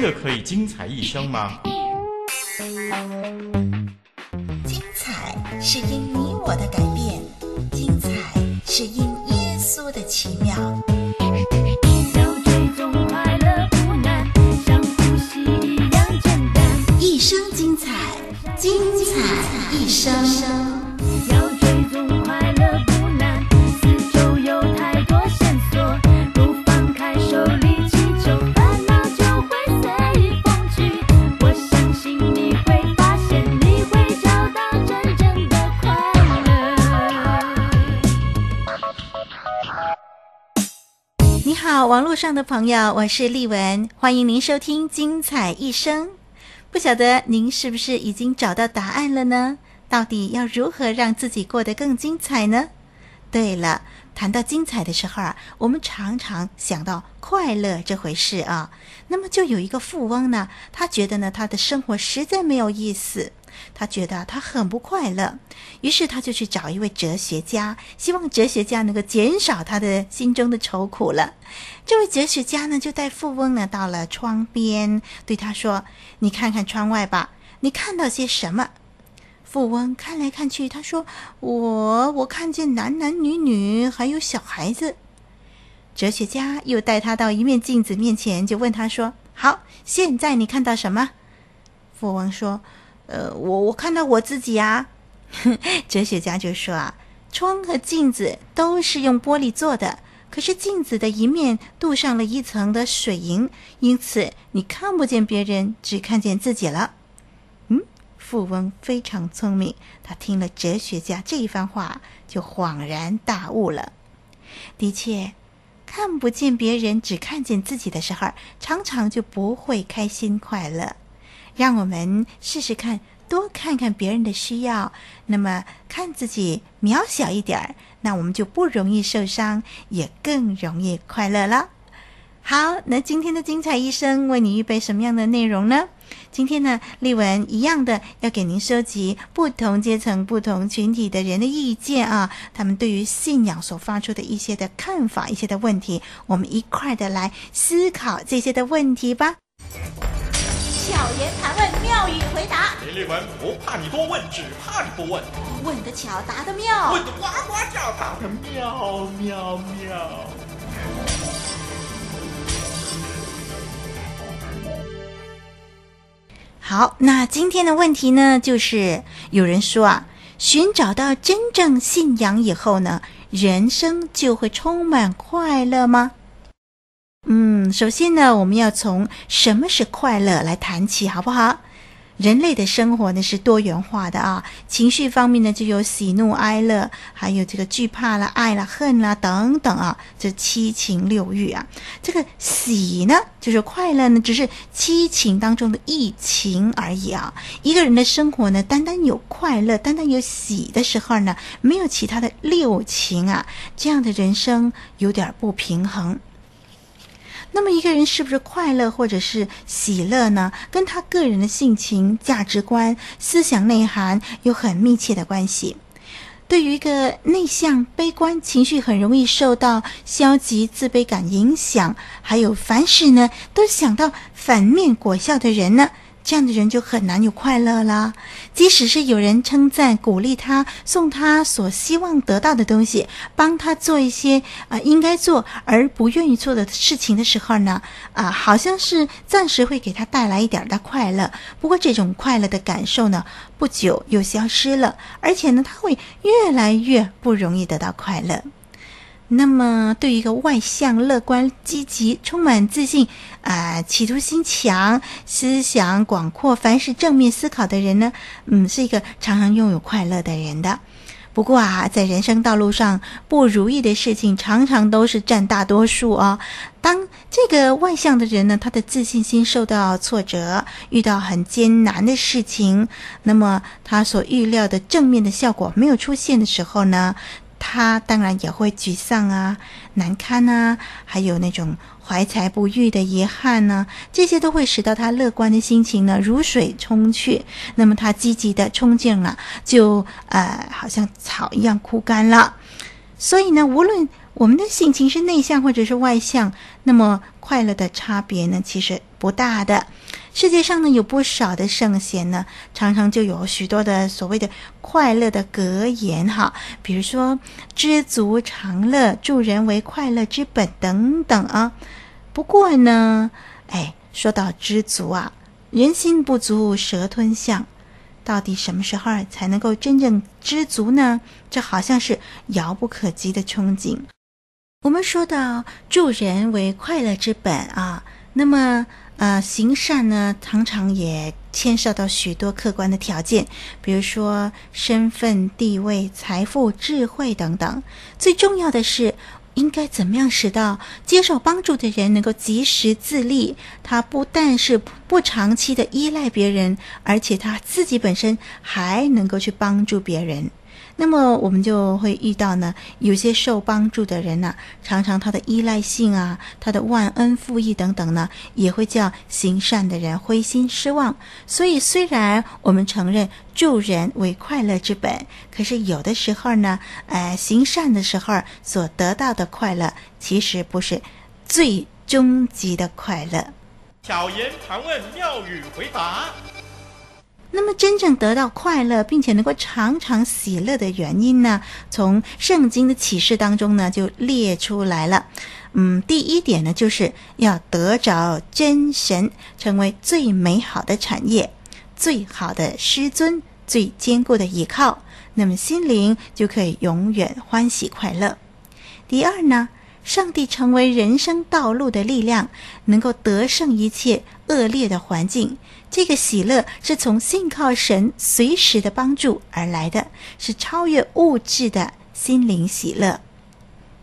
真的可以精彩一生吗？精彩是因你我的改变，精彩是因耶稣的奇妙。要追踪快乐不难，像呼吸一样简单。一生精彩，精彩一生。网络上的朋友，我是丽文，欢迎您收听《精彩一生》。不晓得您是不是已经找到答案了呢？到底要如何让自己过得更精彩呢？对了，谈到精彩的时候啊，我们常常想到快乐这回事啊。那么就有一个富翁呢，他觉得呢，他的生活实在没有意思。他觉得他很不快乐，于是他就去找一位哲学家，希望哲学家能够减少他的心中的愁苦了。这位哲学家呢，就带富翁呢到了窗边，对他说：“你看看窗外吧，你看到些什么？”富翁看来看去，他说：“我我看见男男女女，还有小孩子。”哲学家又带他到一面镜子面前，就问他说：“好，现在你看到什么？”富翁说。呃，我我看到我自己啊，哲学家就说啊，窗和镜子都是用玻璃做的，可是镜子的一面镀上了一层的水银，因此你看不见别人，只看见自己了。嗯，富翁非常聪明，他听了哲学家这一番话，就恍然大悟了。的确，看不见别人，只看见自己的时候，常常就不会开心快乐。让我们试试看，多看看别人的需要，那么看自己渺小一点儿，那我们就不容易受伤，也更容易快乐了。好，那今天的精彩医生为你预备什么样的内容呢？今天呢，丽文一样的要给您收集不同阶层、不同群体的人的意见啊，他们对于信仰所发出的一些的看法、一些的问题，我们一块的来思考这些的问题吧。巧言盘问，妙语回答。林立文不怕你多问，只怕你不问。问得巧，答得妙。问得呱呱叫，答得妙妙妙。好，那今天的问题呢，就是有人说啊，寻找到真正信仰以后呢，人生就会充满快乐吗？嗯，首先呢，我们要从什么是快乐来谈起，好不好？人类的生活呢是多元化的啊，情绪方面呢就有喜怒哀乐，还有这个惧怕啦、爱啦、恨啦等等啊，这七情六欲啊。这个喜呢就是快乐呢，只是七情当中的一情而已啊。一个人的生活呢，单单有快乐、单单有喜的时候呢，没有其他的六情啊，这样的人生有点不平衡。那么一个人是不是快乐或者是喜乐呢？跟他个人的性情、价值观、思想内涵有很密切的关系。对于一个内向、悲观、情绪很容易受到消极自卑感影响，还有凡事呢都想到反面果效的人呢，这样的人就很难有快乐了。即使是有人称赞、鼓励他，送他所希望得到的东西，帮他做一些啊、应该做而不愿意做的事情的时候呢，啊、好像是暂时会给他带来一点的快乐。不过这种快乐的感受呢，不久又消失了，而且呢，他会越来越不容易得到快乐。那么，对于一个外向、乐观、积极、充满自信、啊、企图心强、思想广阔、凡事正面思考的人呢，嗯，是一个常常拥有快乐的人的。不过啊，在人生道路上不如意的事情常常都是占大多数哦。当这个外向的人呢，他的自信心受到挫折，遇到很艰难的事情，那么他所预料的正面的效果没有出现的时候呢，他当然也会沮丧啊、难堪啊，还有那种怀才不遇的遗憾呢，这些都会使到他乐观的心情呢如水冲去。那么他积极的冲劲啊，就呃好像草一样枯干了。所以呢，无论我们的性情是内向或者是外向，那么快乐的差别呢，其实不大的。世界上呢，有不少的圣贤呢，常常就有许多的所谓的快乐的格言哈，比如说“知足常乐”“助人为快乐之本”等等啊。不过呢，哎，说到知足啊，人心不足蛇吞象，到底什么时候才能够真正知足呢？这好像是遥不可及的憧憬。我们说到“助人为快乐之本”啊，那么。呃，行善呢，常常也牵涉到许多客观的条件，比如说身份、地位、财富、智慧等等。最重要的是，应该怎么样使到接受帮助的人能够及时自立？他不但是不长期的依赖别人，而且他自己本身还能够去帮助别人。那么我们就会遇到呢，有些受帮助的人呢、常常他的依赖性啊，他的忘恩负义等等呢，也会叫行善的人灰心失望。所以，虽然我们承认助人为快乐之本，可是有的时候呢，呃，行善的时候所得到的快乐，其实不是最终极的快乐。巧言盘问，妙语回答。那么，真正得到快乐，并且能够常常喜乐的原因呢？从圣经的启示当中呢，就列出来了。嗯，第一点呢，就是要得着真神，成为最美好的产业、最好的师尊、最坚固的依靠，那么心灵就可以永远欢喜快乐。第二呢，上帝成为人生道路的力量，能够得胜一切恶劣的环境。这个喜乐是从信靠神随时的帮助而来的，是超越物质的心灵喜乐。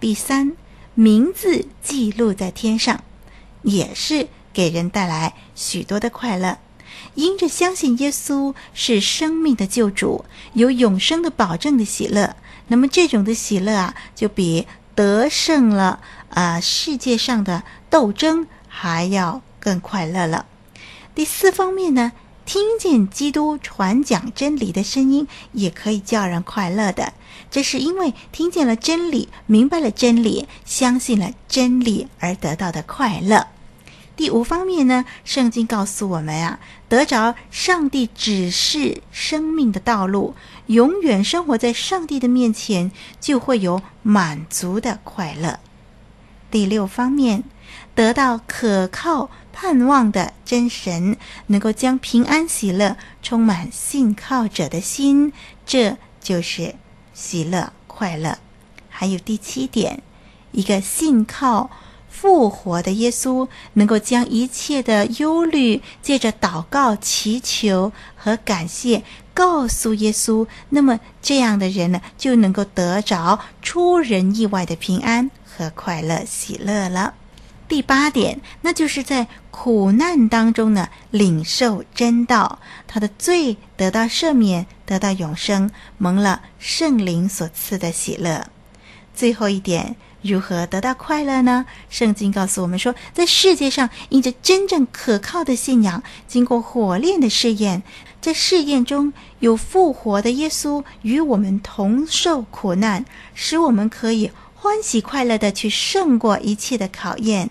第三，名字记录在天上，也是给人带来许多的快乐。因着相信耶稣是生命的救主，有永生的保证的喜乐，那么这种的喜乐啊，就比得胜了啊、世界上的斗争还要更快乐了。第四方面呢，听见基督传讲真理的声音，也可以叫人快乐的。这是因为听见了真理，明白了真理，相信了真理而得到的快乐。第五方面呢，圣经告诉我们啊，得着上帝指示生命的道路，永远生活在上帝的面前，就会有满足的快乐。第六方面，得到可靠。盼望的真神能够将平安喜乐充满信靠者的心，这就是喜乐快乐。还有第七点，一个信靠复活的耶稣，能够将一切的忧虑借着祷告、祈求和感谢告诉耶稣，那么这样的人呢，就能够得着出人意外的平安和快乐喜乐了。第八点，那就是在苦难当中呢，领受真道，他的罪得到赦免，得到永生，蒙了圣灵所赐的喜乐。最后一点，如何得到快乐呢？圣经告诉我们说，在世界上，因着真正可靠的信仰，经过火炼的试验，在试验中有复活的耶稣与我们同受苦难，使我们可以欢喜快乐地去胜过一切的考验。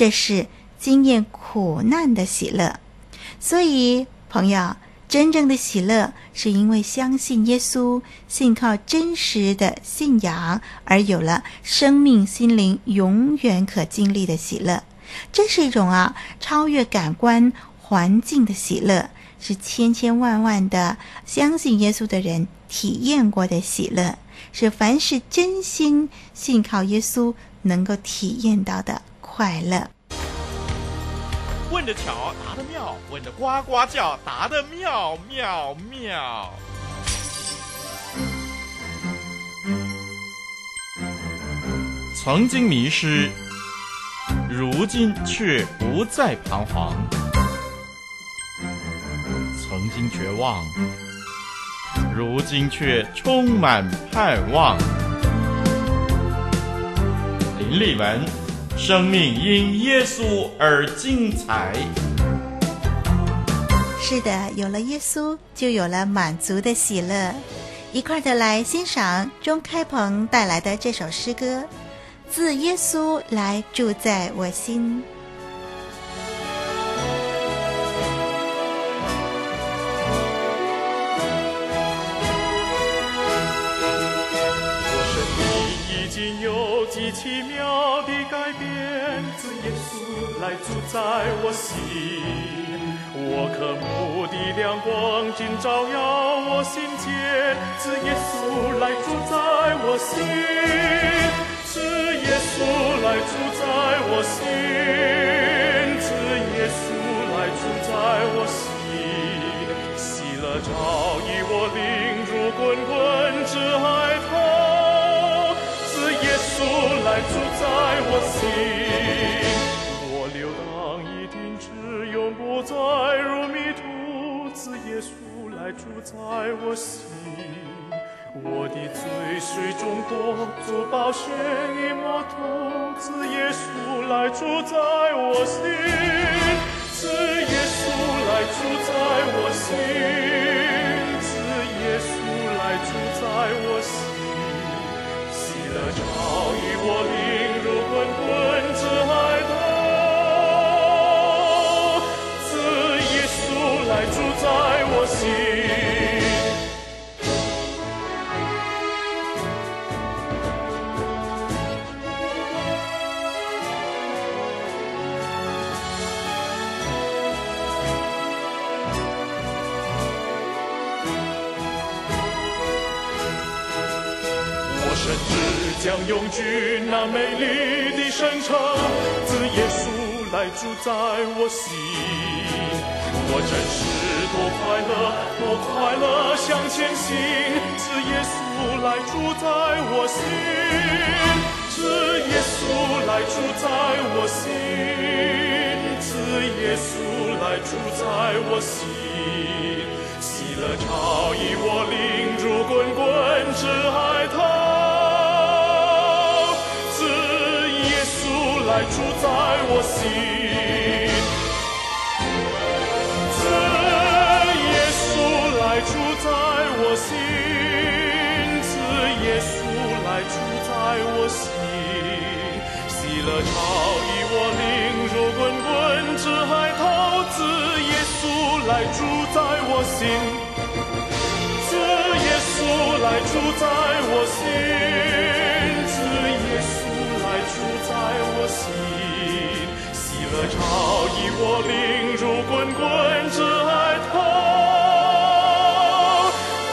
这是经验苦难的喜乐，所以朋友，真正的喜乐是因为相信耶稣，信靠真实的信仰，而有了生命心灵永远可经历的喜乐。这是一种啊超越感官环境的喜乐，是千千万万的相信耶稣的人体验过的喜乐，是凡是真心信靠耶稣能够体验到的。快乐。问得巧，答得妙；问得呱呱叫，答得妙妙妙。曾经迷失，如今却不再彷徨；曾经绝望，如今却充满盼望。林立文。生命因耶稣而精彩。是的，有了耶稣，就有了满足的喜乐。一块的来欣赏钟开鹏带来的这首诗歌，自耶稣来住在我心。我生命已经有极奇妙的改变，赐耶稣来住在我心。我渴慕的亮光尽照耀我心间，赐耶稣来住在我心，赐耶稣来住在我心，赐耶稣来住在我心，喜乐潮溢我灵，如滚滚再入迷途，自耶稣来住在我心。我的罪水中多，主宝血已抹透，赐耶稣来住在我心。自耶稣来住在我心，我深知将永居那美丽的圣城，自耶稣来住在我心。我真是多快乐，多快乐向前行，自耶稣来住在我心，自耶稣来住在我心，自耶稣来住在我心，喜乐潮溢我灵，如滚滚之海稣来住在我心。赐耶稣来住在我心，赐耶稣来住在我心，喜乐潮溢我灵，如滚滚之海涛，赐耶稣来住在我心，赐耶稣来住在我心，朝以我领入滚滚之爱涛，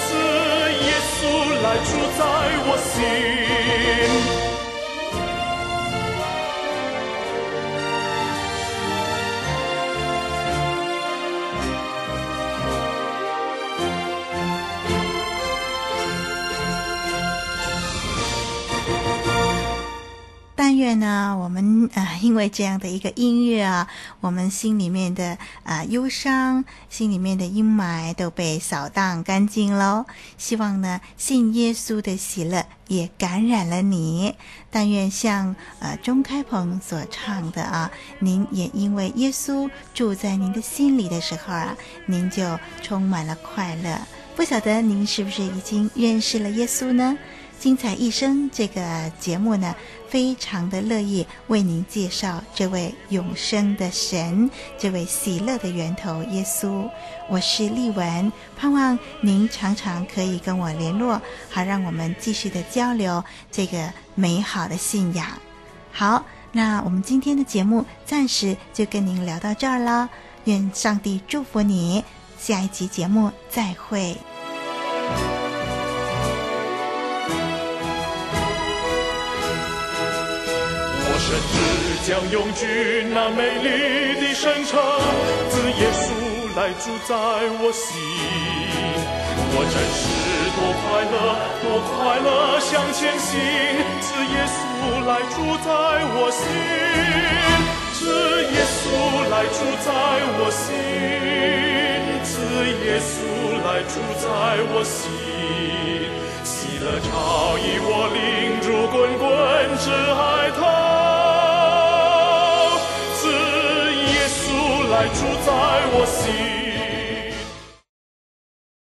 赐耶稣来住在我心。呢，我们啊、因为这样的一个音乐啊，我们心里面的啊、忧伤、心里面的阴霾都被扫荡干净喽。希望呢，信耶稣的喜乐也感染了你。但愿像呃钟开鹏所唱的啊，您也因为耶稣住在您的心里的时候啊，您就充满了快乐。不晓得您是不是已经认识了耶稣呢？精彩一生这个节目呢，非常的乐意为您介绍这位永生的神，这位喜乐的源头耶稣。我是丽文，盼望您常常可以跟我联络，好让我们继续的交流这个美好的信仰。好，那我们今天的节目暂时就跟您聊到这儿了。愿上帝祝福你，下一集节目再会。甚至将永居那美丽的圣城，自耶稣来住在我心。我真是多快乐，多快乐向前行，自耶稣来住在我心，自耶稣来住在我心，自耶稣来住在我心，喜乐潮溢我灵，如滚滚之海涛。还住在我心。